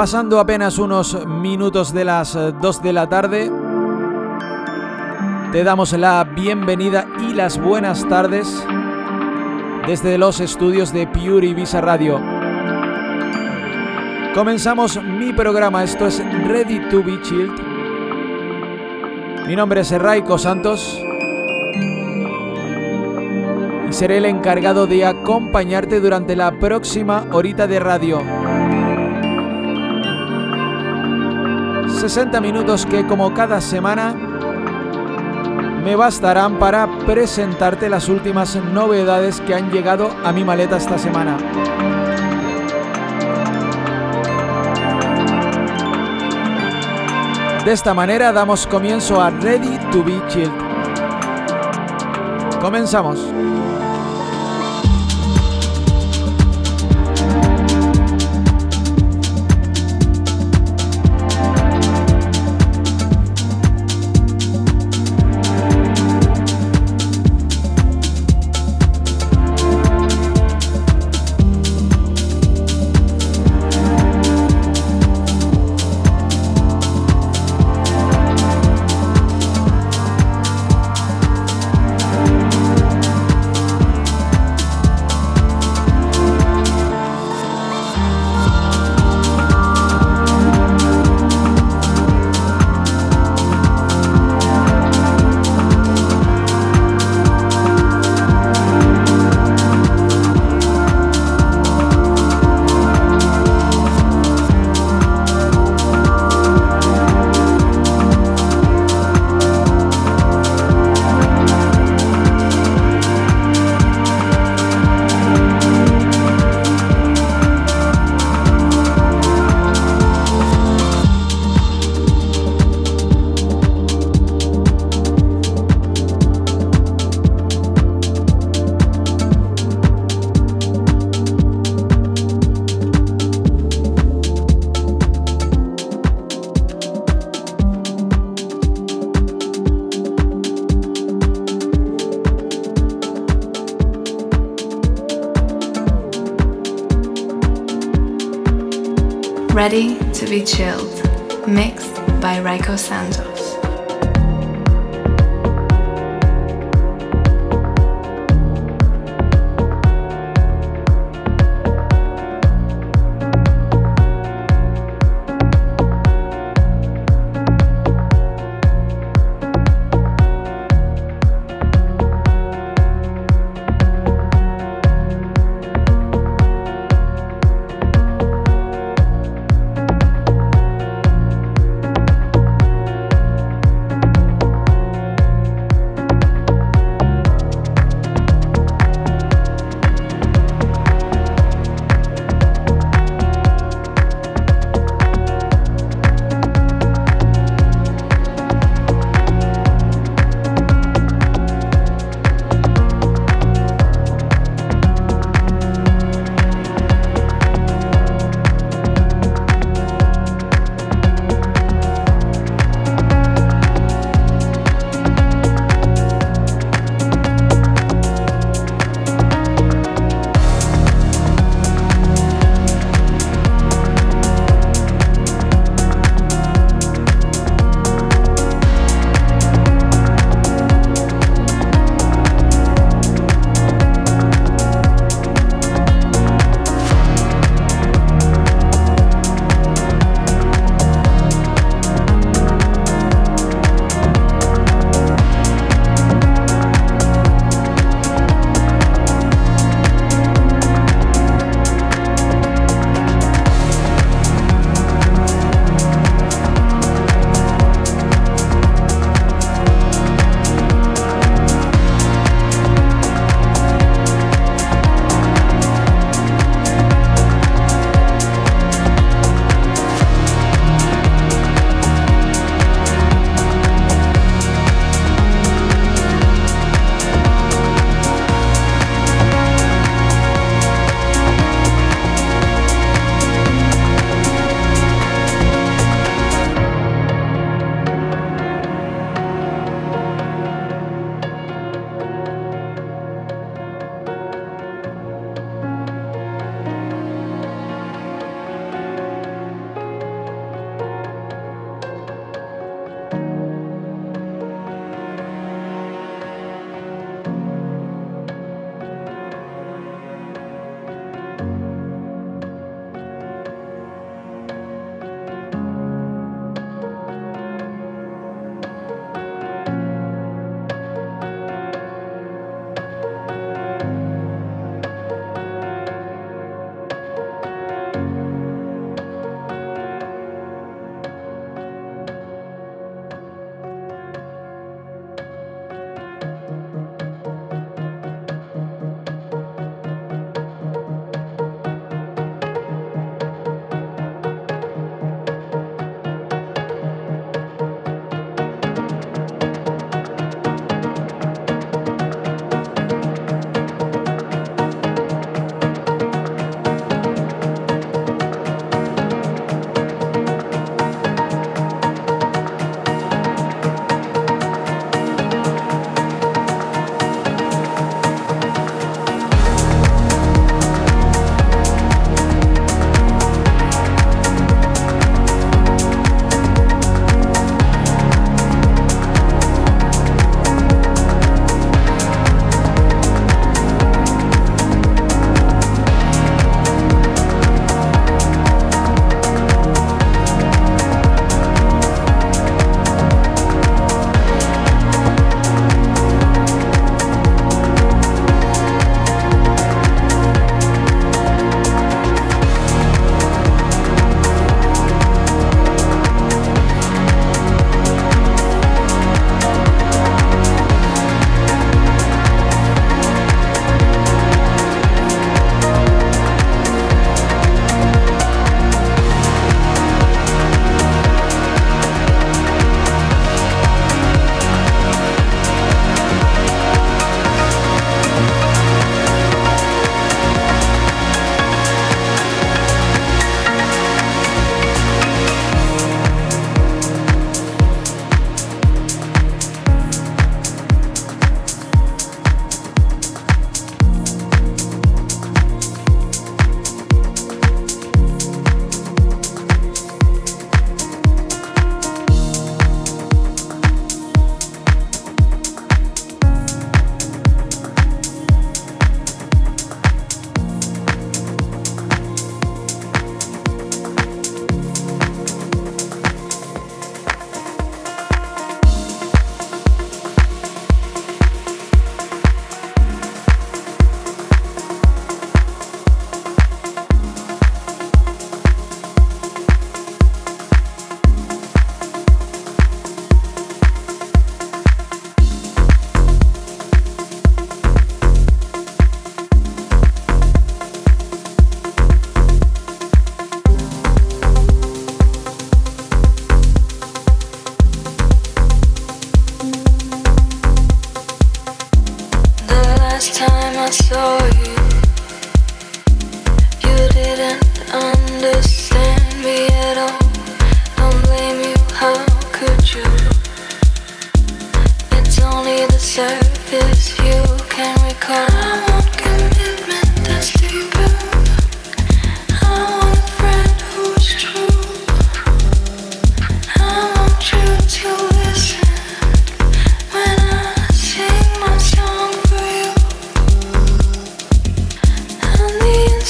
Pasando apenas unos minutos de las 2 eh, de la tarde, te damos la bienvenida y las buenas tardes desde los estudios de Pure Ibiza Radio. Comenzamos mi programa, esto es Ready to be Chilled. Mi nombre es Raiko Santos y seré el encargado de acompañarte durante la próxima horita de radio. 60 minutos que como cada semana me bastarán para presentarte las últimas novedades que han llegado a mi maleta esta semana. De esta manera damos comienzo a Ready to be Chilled. Comenzamos. Be chilled, mixed by Raiko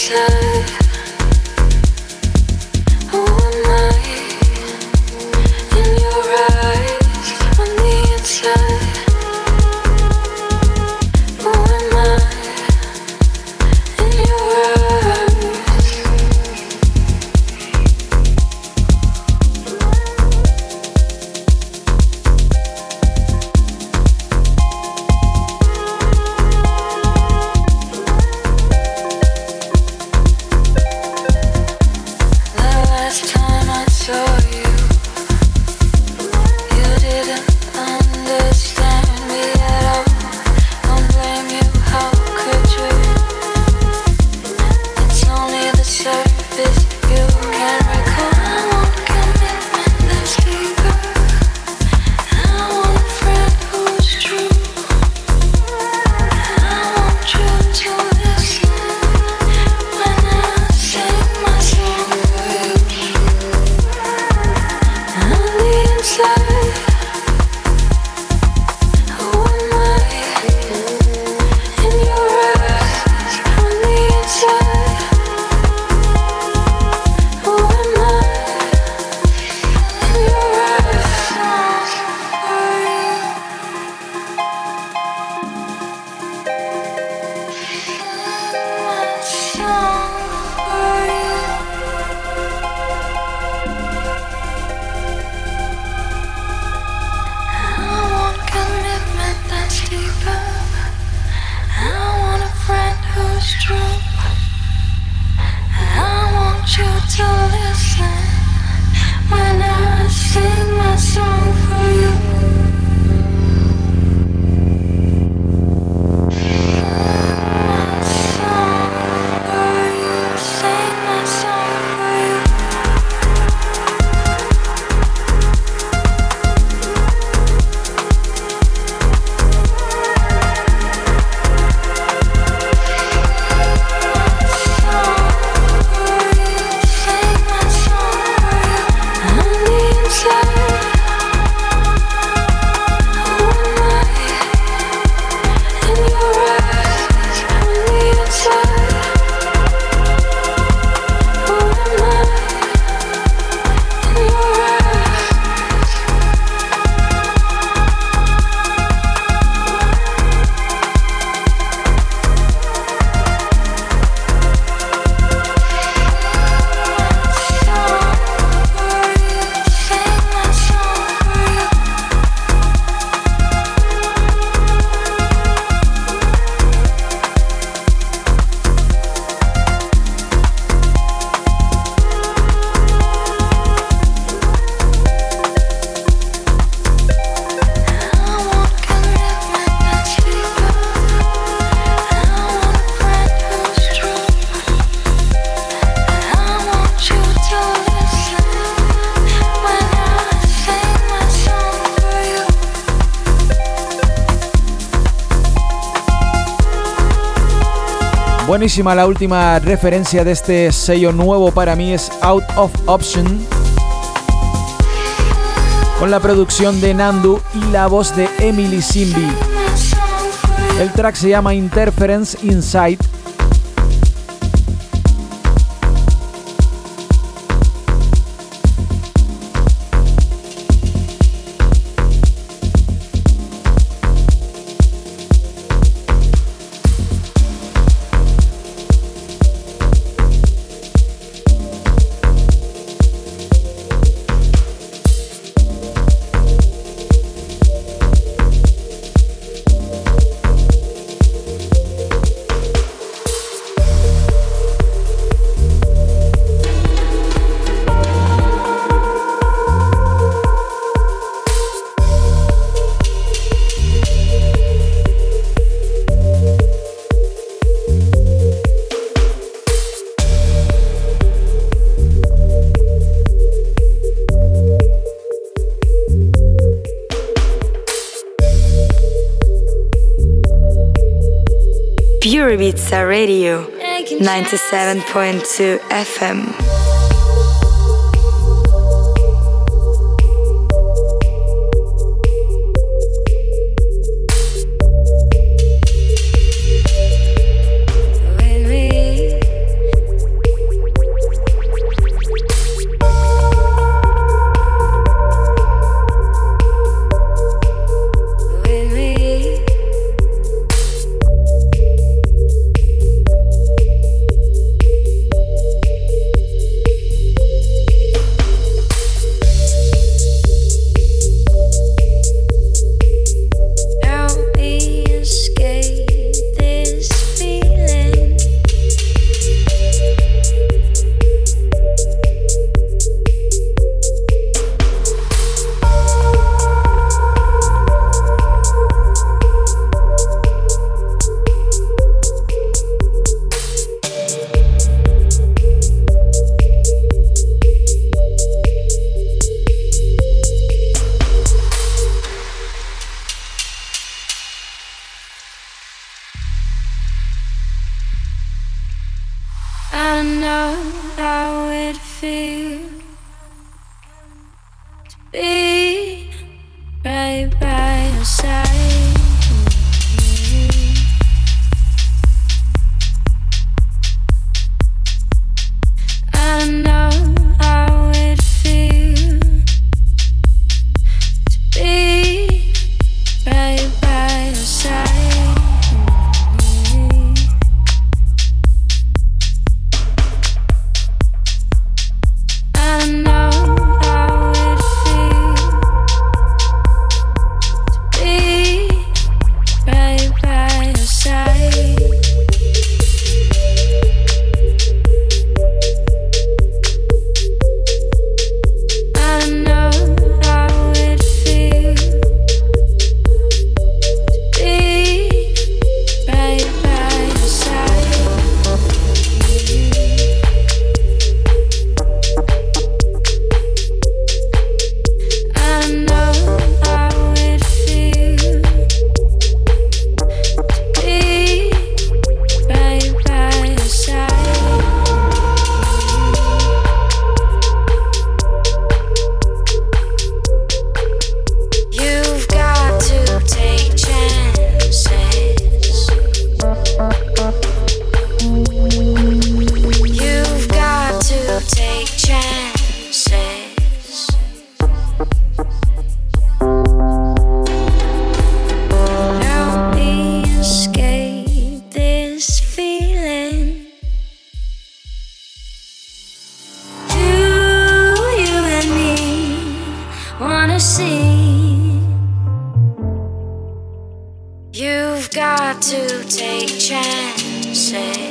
Santos. La última referencia de este sello nuevo para mí es Out of Option. Con la producción de Nandu y la voz de Emily Simbi. El track se llama Interference Inside Ibiza Radio 97.2 FM. Feel. see. You've got to take chances.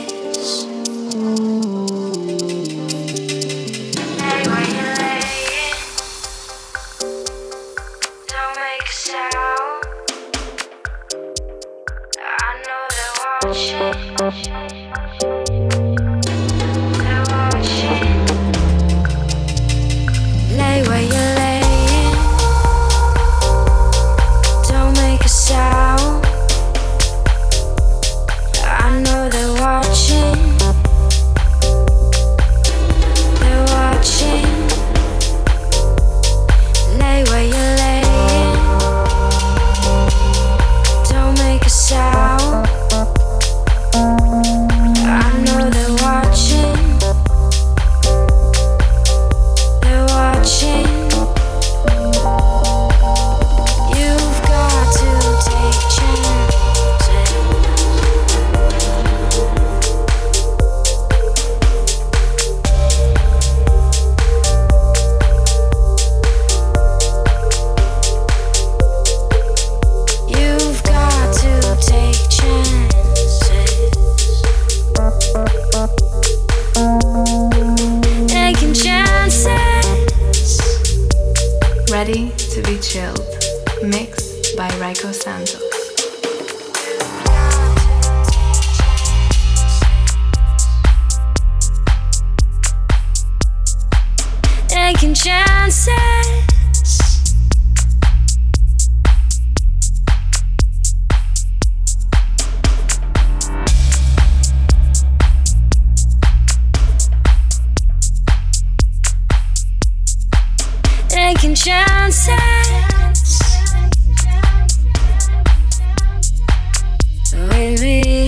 taking chances with me.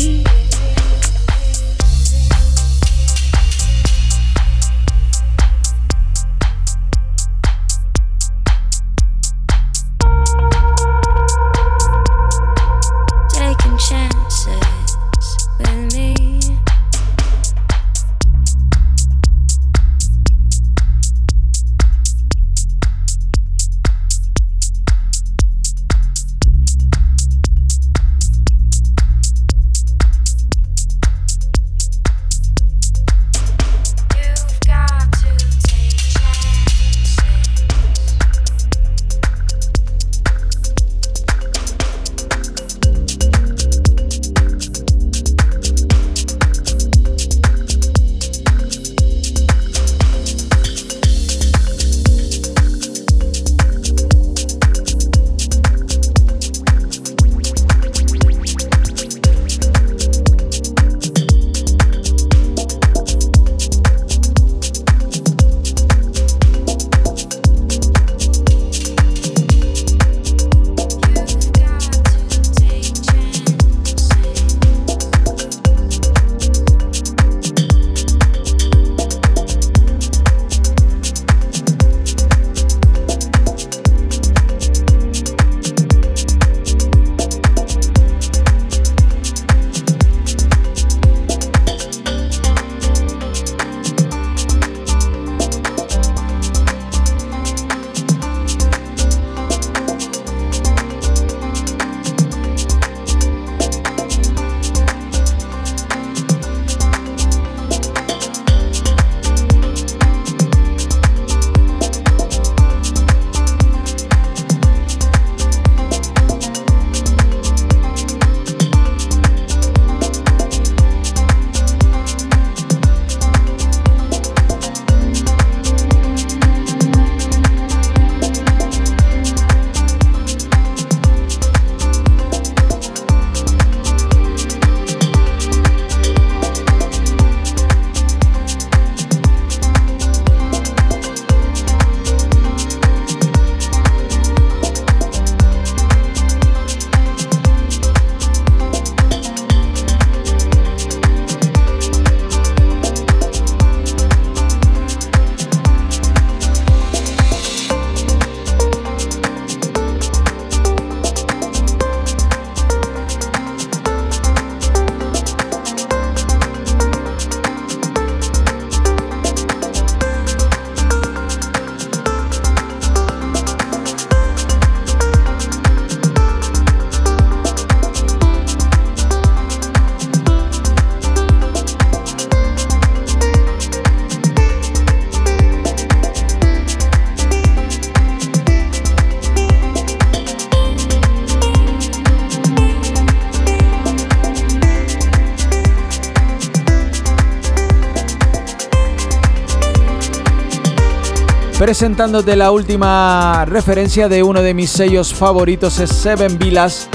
Presentándote la última referencia de uno de mis sellos favoritos, es Seven Vilas,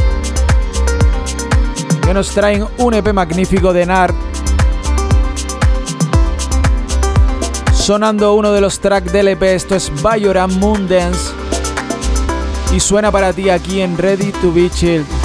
que nos traen un EP magnífico de NAR. Sonando uno de los tracks del EP, esto es Bayoran Moon Dance. Y suena para ti aquí en Ready to Be Chilled.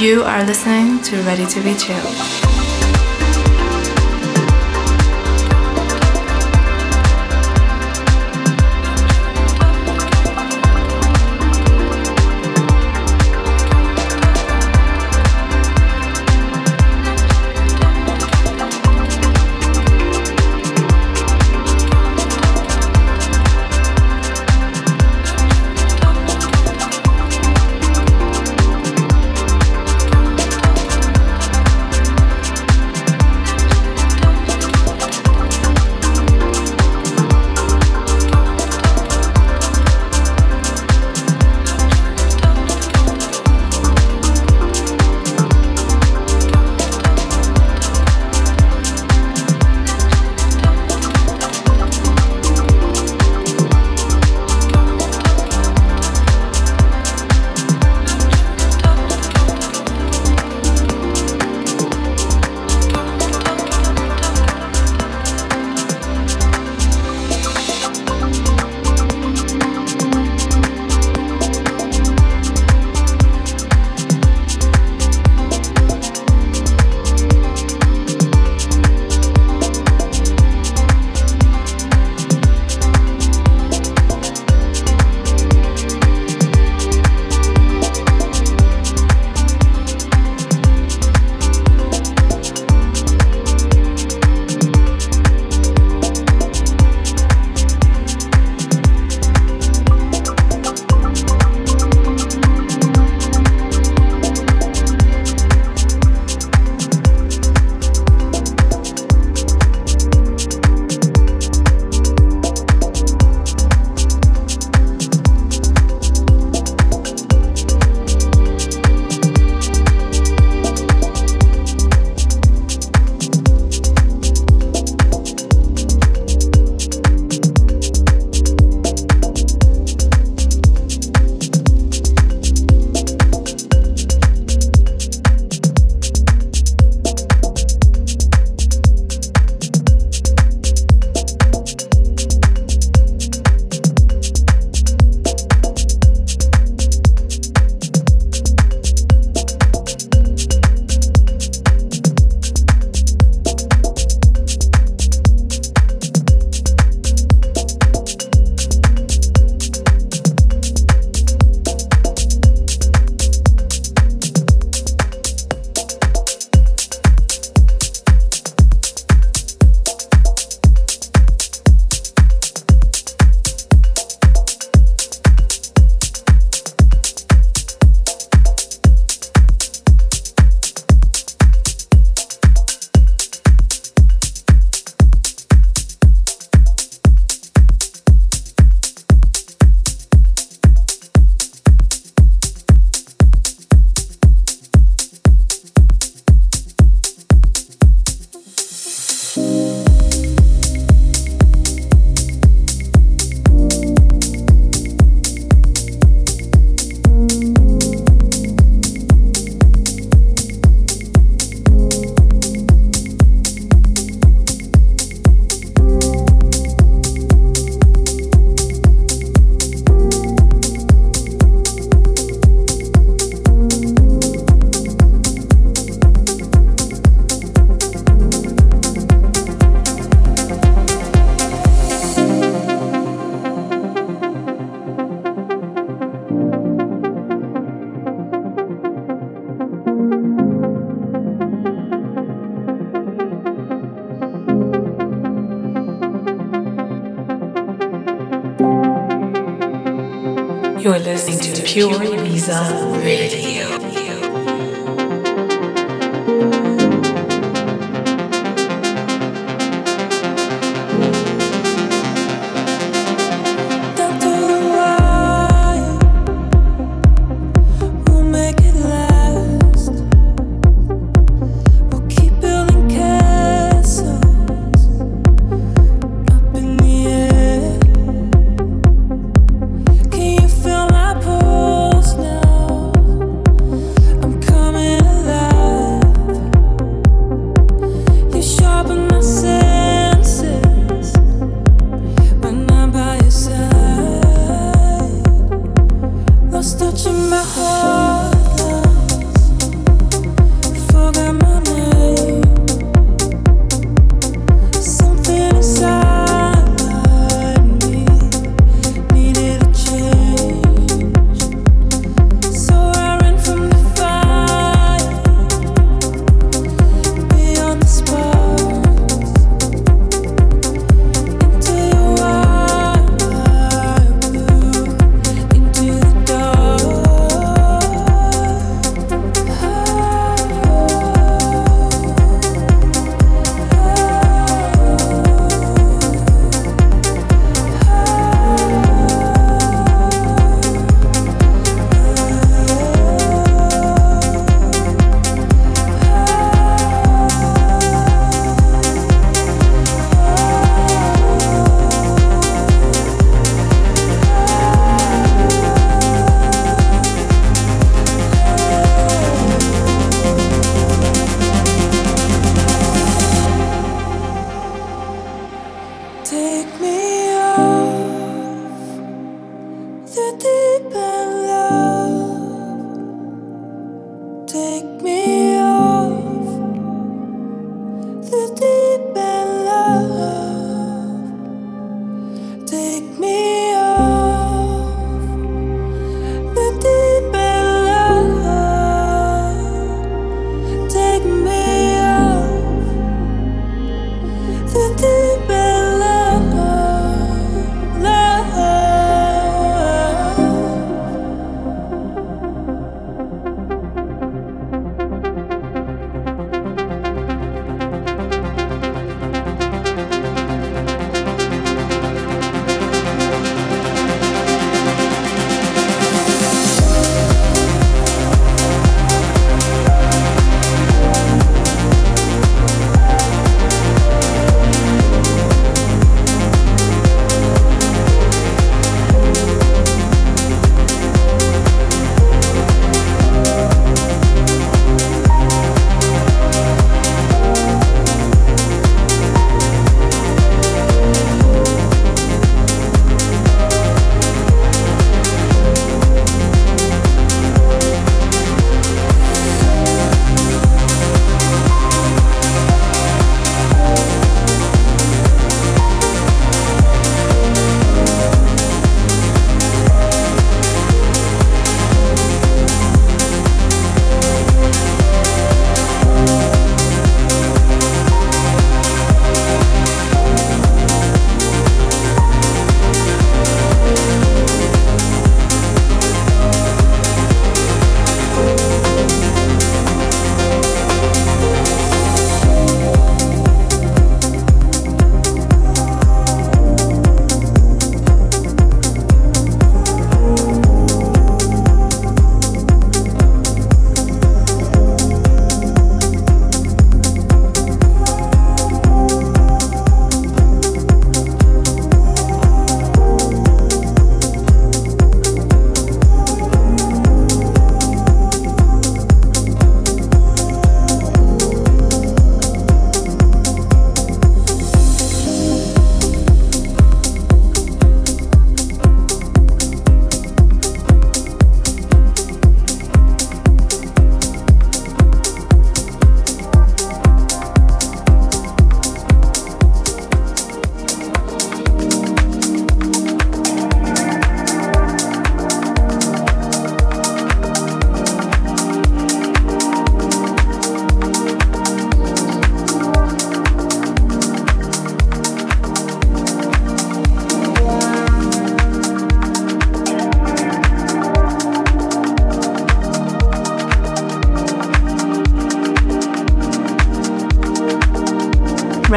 You are listening to Ready to Be Chill.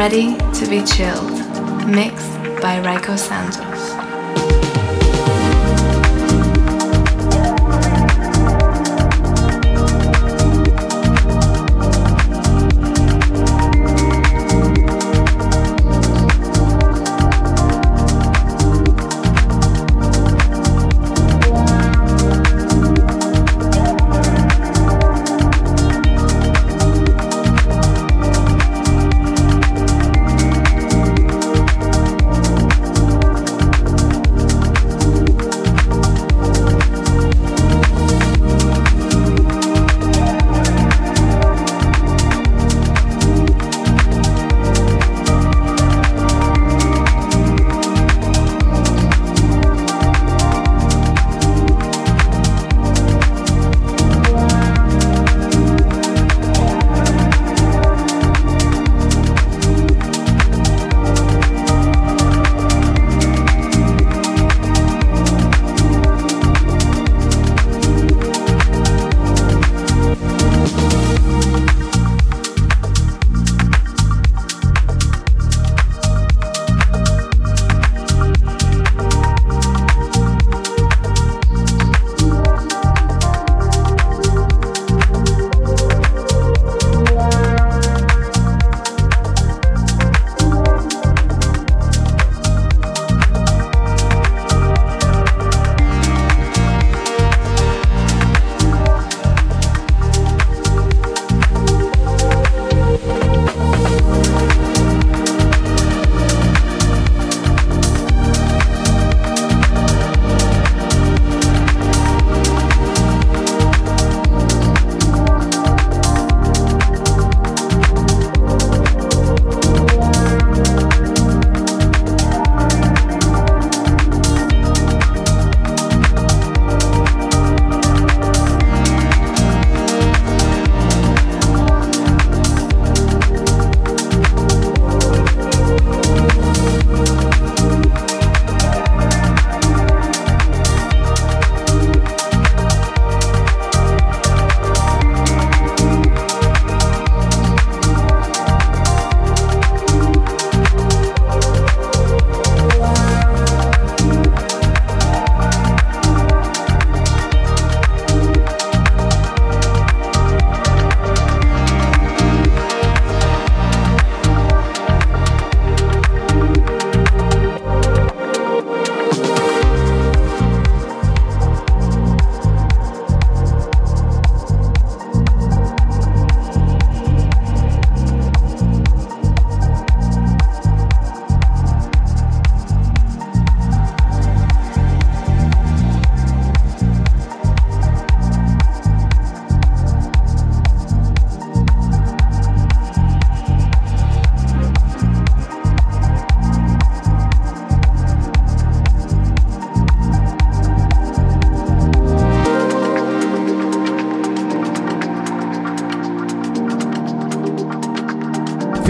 Ready to be chilled. Mixed by Raiko Santos.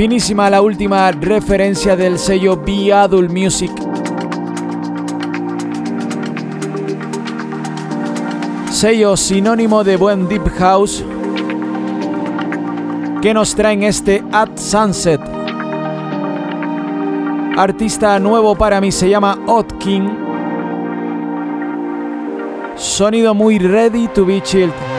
Finísima la última referencia del sello Be Adult Music. Sello sinónimo de buen Deep House que nos traen este At Sunset. Artista nuevo para mí se llama Odd King. Sonido muy ready to be chilled.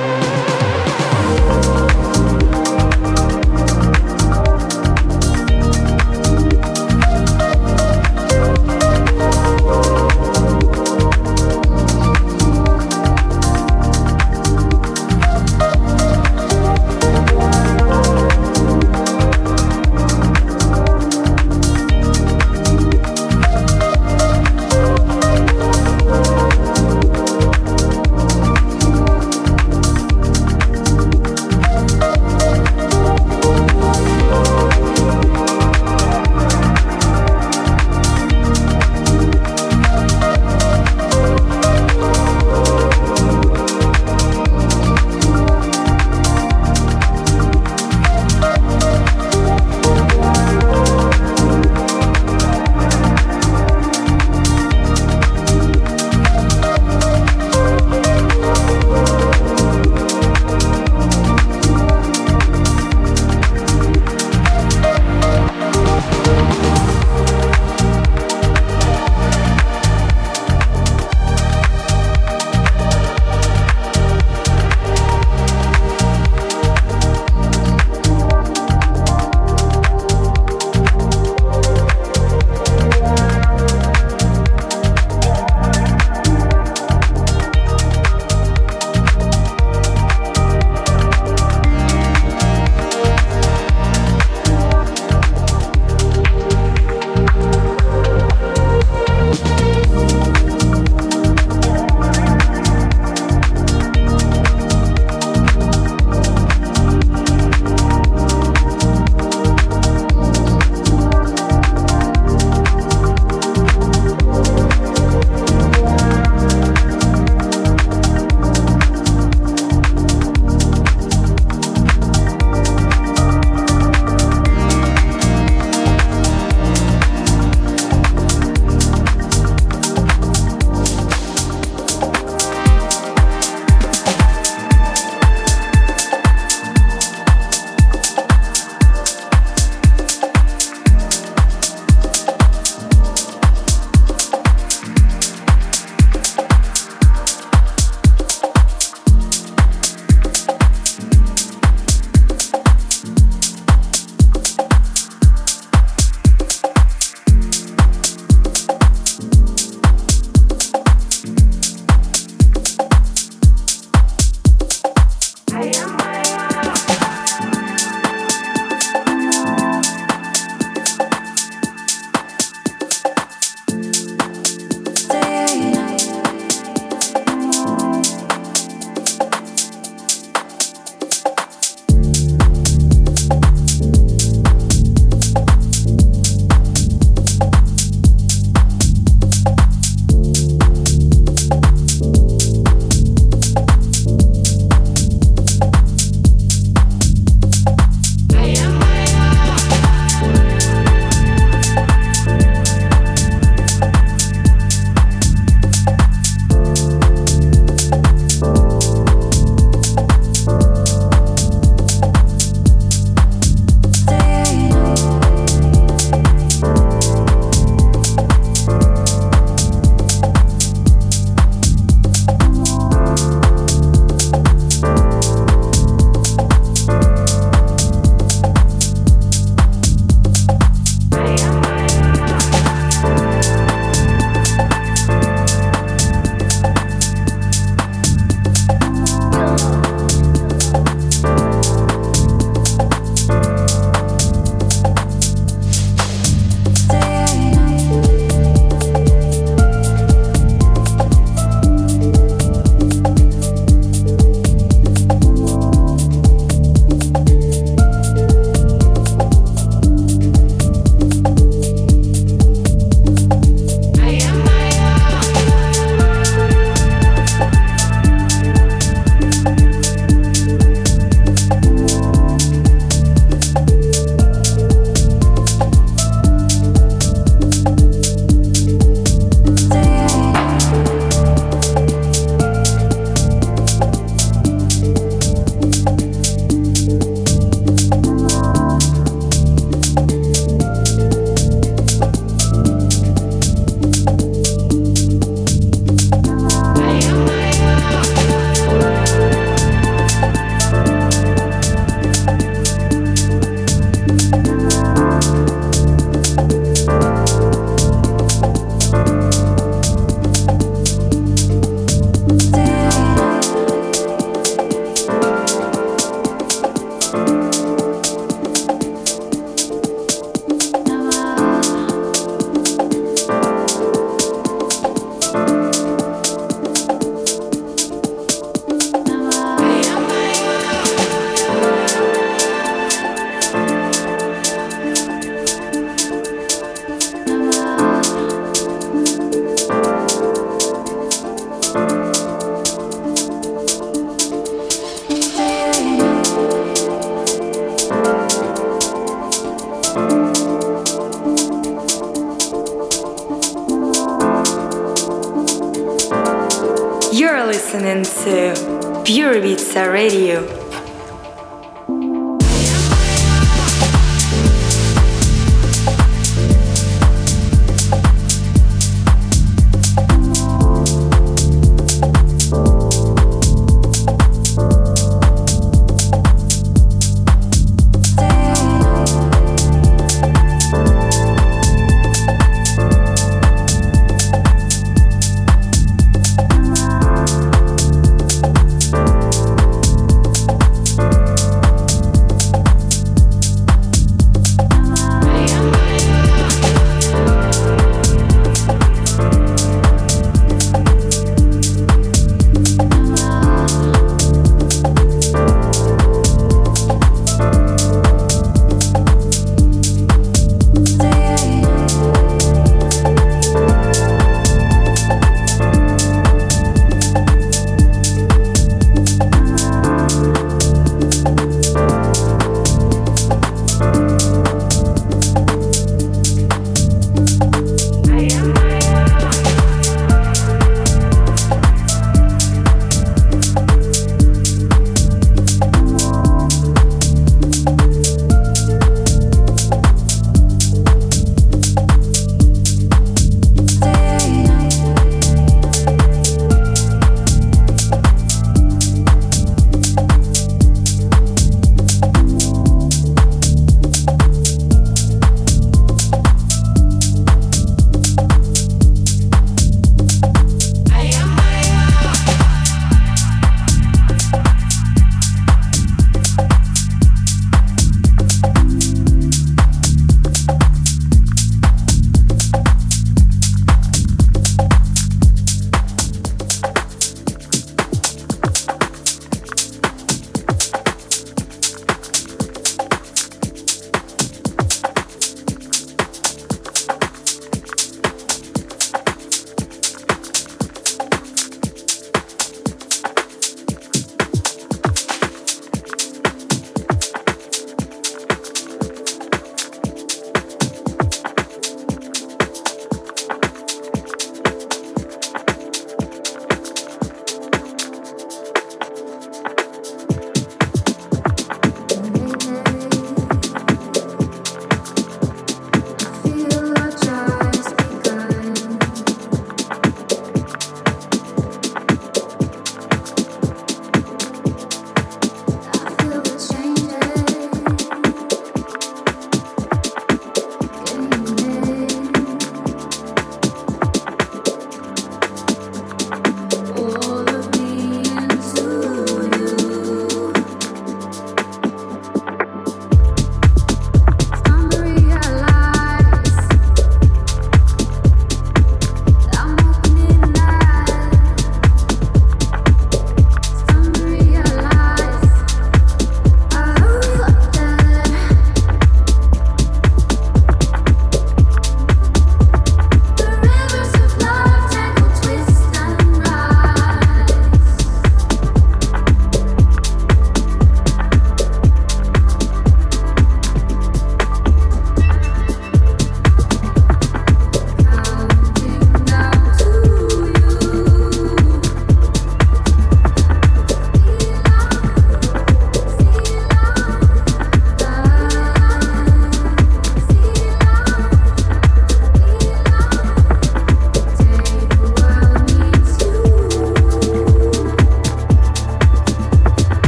listening to Pure Pizza Radio.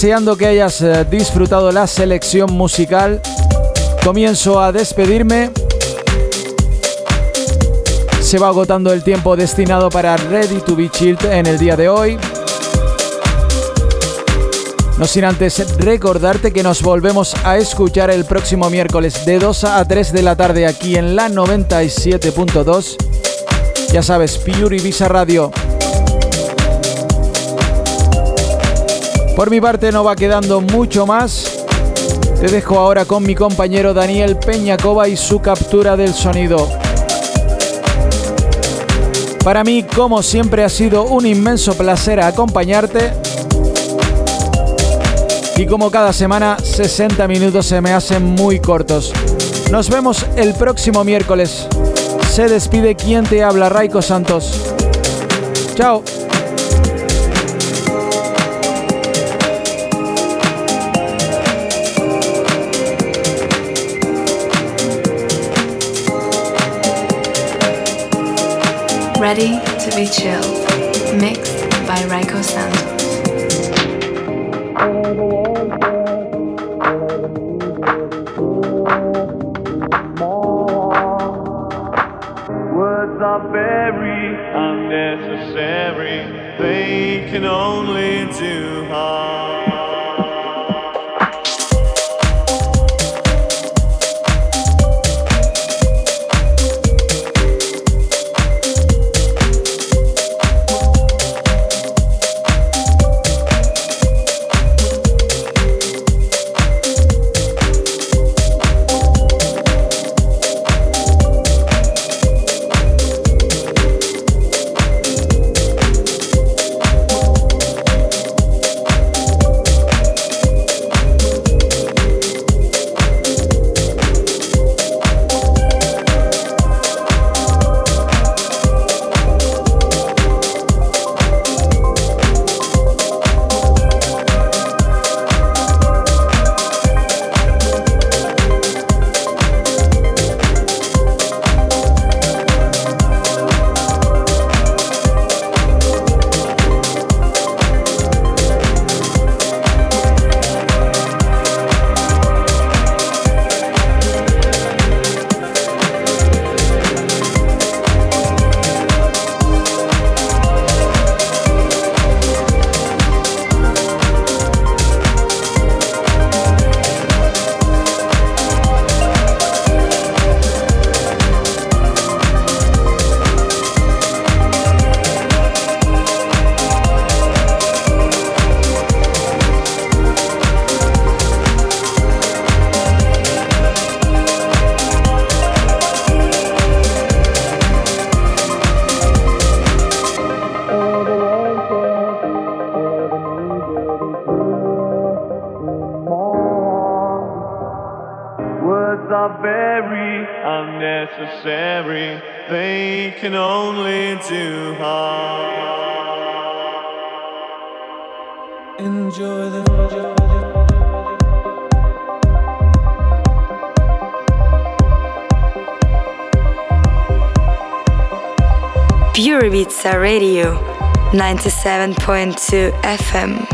Deseando que hayas eh, disfrutado la selección musical, comienzo a despedirme. Se va agotando el tiempo destinado para Ready to Be Chilled en el día de hoy. No sin antes recordarte que nos volvemos a escuchar el próximo miércoles de 2 a 3 de la tarde aquí en la 97.2. Ya sabes, Pure Visa Radio. Por mi parte no va quedando mucho más. Te dejo ahora con mi compañero Daniel Peñacoba y su captura del sonido. Para mí, como siempre, ha sido un inmenso placer acompañarte. Y como cada semana, 60 minutos se me hacen muy cortos. Nos vemos el próximo miércoles. Se despide quien te habla, Raiko Santos. Chao. Ready to be chilled. Mixed by Raiko Santos. Words are very unnecessary, they can only do harm. Pure Radio 97.2 FM.